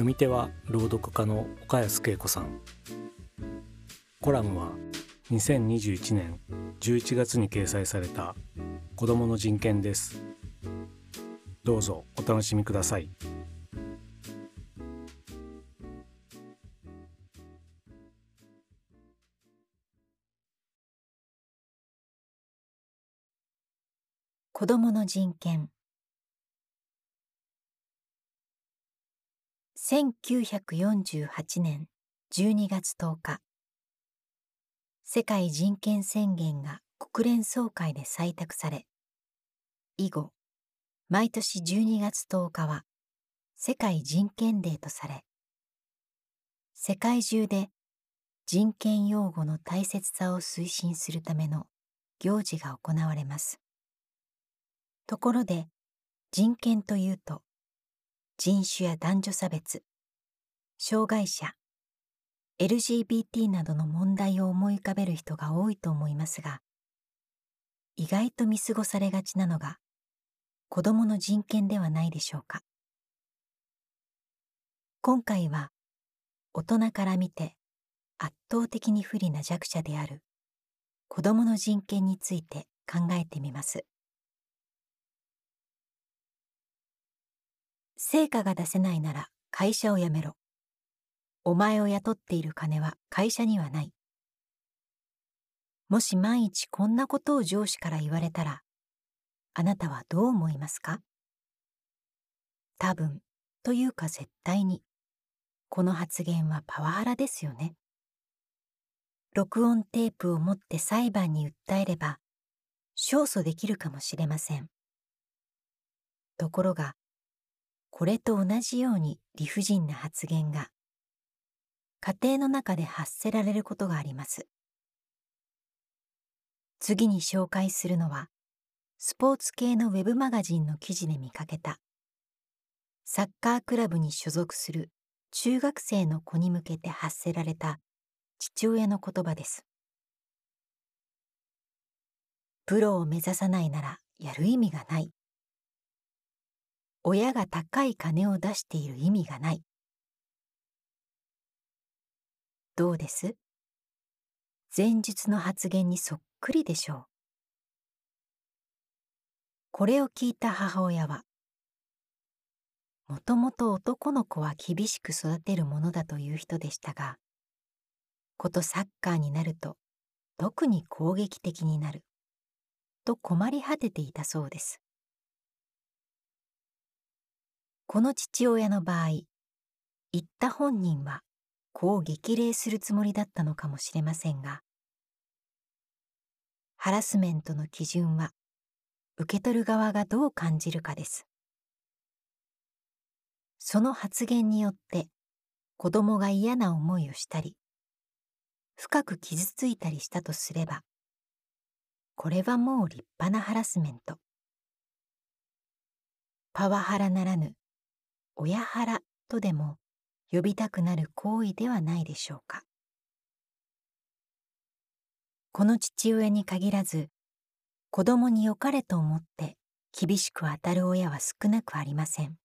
読み手は朗読家の岡安恵子さん。コラムは2021年11月に掲載された子どもの人権です。どうぞお楽しみください。子どもの人権。1948年12月10日。世界人権宣言が国連総会で採択され以後毎年12月10日は世界人権デーとされ世界中で人権擁護の大切さを推進するための行事が行われます。ところで人権というと人種や男女差別障害者 LGBT などの問題を思い浮かべる人が多いと思いますが意外と見過ごされがちなのが子どもの人権ではないでしょうか。今回は大人から見て圧倒的に不利な弱者である子どもの人権について考えてみます。成果が出せないなら会社を辞めろ。お前を雇っている金は会社にはない。もし万一こんなことを上司から言われたら、あなたはどう思いますか？多分、というか絶対に、この発言はパワハラですよね。録音テープを持って裁判に訴えれば、勝訴できるかもしれません。ところが、これと同じように理不尽な発言が家庭の中で発せられることがあります。次に紹介するのはスポーツ系のウェブマガジンの記事で見かけたサッカークラブに所属する中学生の子に向けて発せられた父親の言葉です。プロを目指さないならやる意味がない。親が高い金を出している意味がない。どうです？前述の発言にそっくりでしょう。これを聞いた母親は、もともと男の子は厳しく育てるものだという人でしたが、ことサッカーになると特に攻撃的になる、と困り果てていたそうです。この父親の場合言った本人はこう激励するつもりだったのかもしれませんがハラスメントの基準は受け取る側がどう感じるかです。その発言によって子供が嫌な思いをしたり深く傷ついたりしたとすればこれはもう立派なハラスメント。パワハラならぬ親腹とでも呼びたくなる行為ではないでしょうか。この父親に限らず子供に良かれと思って厳しく当たる親は少なくありません。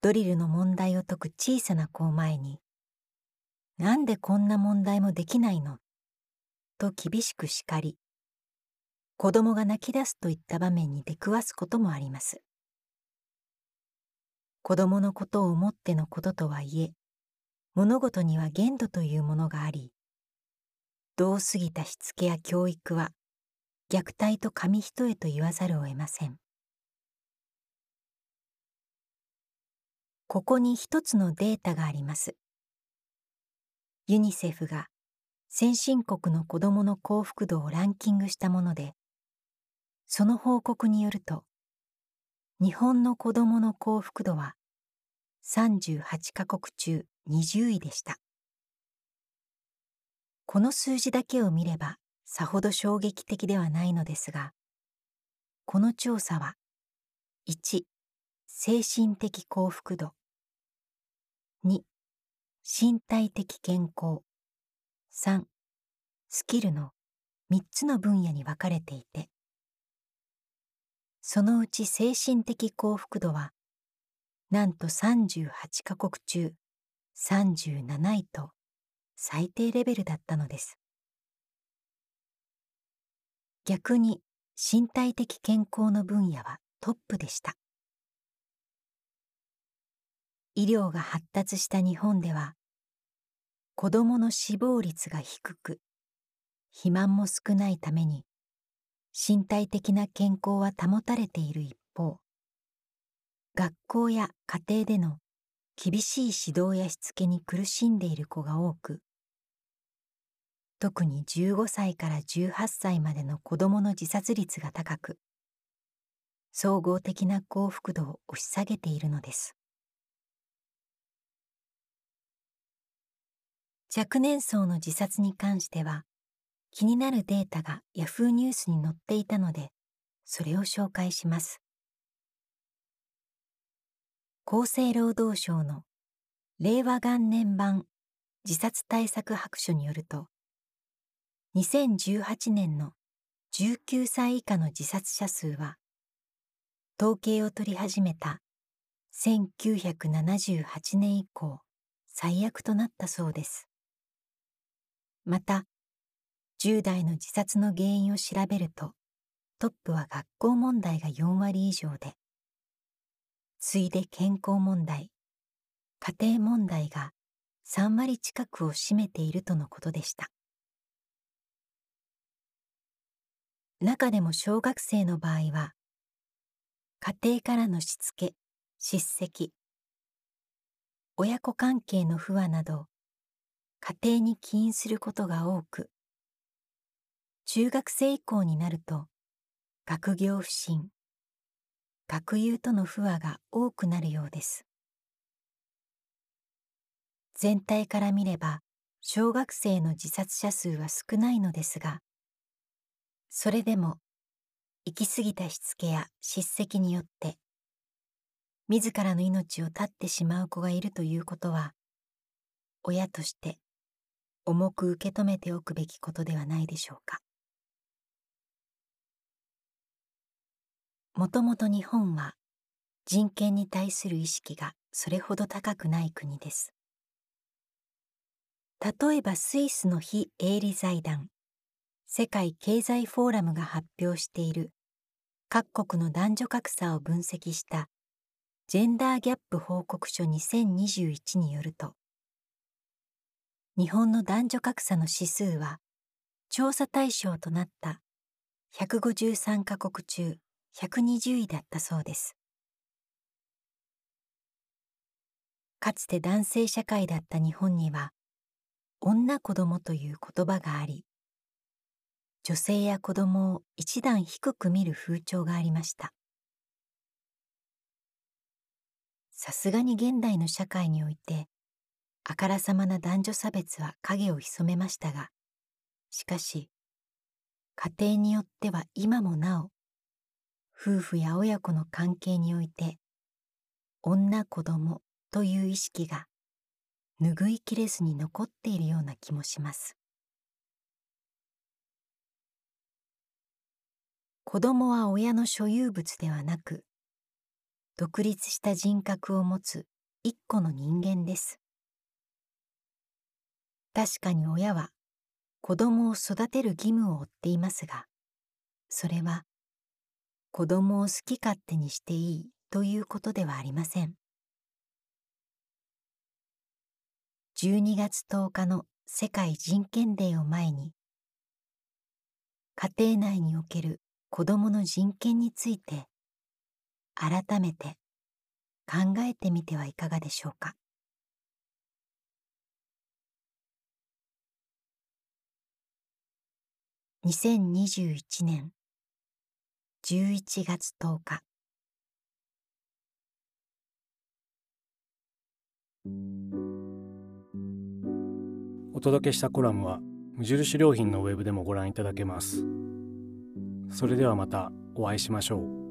ドリルの問題を解く小さな子を前に「なんでこんな問題もできないの?」と厳しく叱り子供が泣き出すといった場面に出くわすこともあります。子供のことを思ってのこととはいえ物事には限度というものがあり度過ぎたしつけや教育は虐待と紙一重と言わざるを得ません。ここに一つのデータがあります。ユニセフが先進国の子どもの幸福度をランキングしたものでその報告によると日本の子どもの幸福度は38カ国中20位でした。この数字だけを見ればさほど衝撃的ではないのですがこの調査は1精神的幸福度2身体的健康3スキルの3つの分野に分かれていてそのうち精神的幸福度はなんと38カ国中37位と最低レベルだったのです。逆に身体的健康の分野はトップでした。医療が発達した日本では子どもの死亡率が低く肥満も少ないために身体的な健康は保たれている一方学校や家庭での厳しい指導やしつけに苦しんでいる子が多く特に15歳から18歳までの子どもの自殺率が高く総合的な幸福度を押し下げているのです。若年層の自殺に関しては気になるデータが Yahoo ニュースに載っていたのでそれを紹介します。厚生労働省の令和元年版自殺対策白書によると2018年の19歳以下の自殺者数は統計を取り始めた1978年以降最悪となったそうです。また10代の自殺の原因を調べるとトップは学校問題が4割以上で次いで健康問題家庭問題が3割近くを占めているとのことでした。中でも小学生の場合は家庭からのしつけ叱責親子関係の不和など家庭に起因することが多く中学生以降になると学業不振学友との不和が多くなるようです。全体から見れば小学生の自殺者数は少ないのですがそれでも行き過ぎたしつけや叱責によって自らの命を絶ってしまう子がいるということは親として重く受け止めておくべきことではないでしょうか。もともと日本は人権に対する意識がそれほど高くない国です。例えばスイスの非営利財団世界経済フォーラムが発表している各国の男女格差を分析したジェンダーギャップ報告書2021によると日本の男女格差の指数は調査対象となった153カ国中120位だったそうです。かつて男性社会だった日本には女子供という言葉があり女性や子供を一段低く見る風潮がありました。さすがに現代の社会においてあからさまな男女差別は影を潜めましたがしかし家庭によっては今もなお夫婦や親子の関係において女子供という意識が拭いきれずに残っているような気もします。子供は親の所有物ではなく独立した人格を持つ一個の人間です。確かに親は子供を育てる義務を負っていますがそれは子供を好き勝手にしていいということではありません。12月10日の世界人権デーを前に家庭内における子どもの人権について改めて考えてみてはいかがでしょうか。2021年11月10日お届けしたコラムは無印良品のウェブでもご覧いただけます。それではまたお会いしましょう。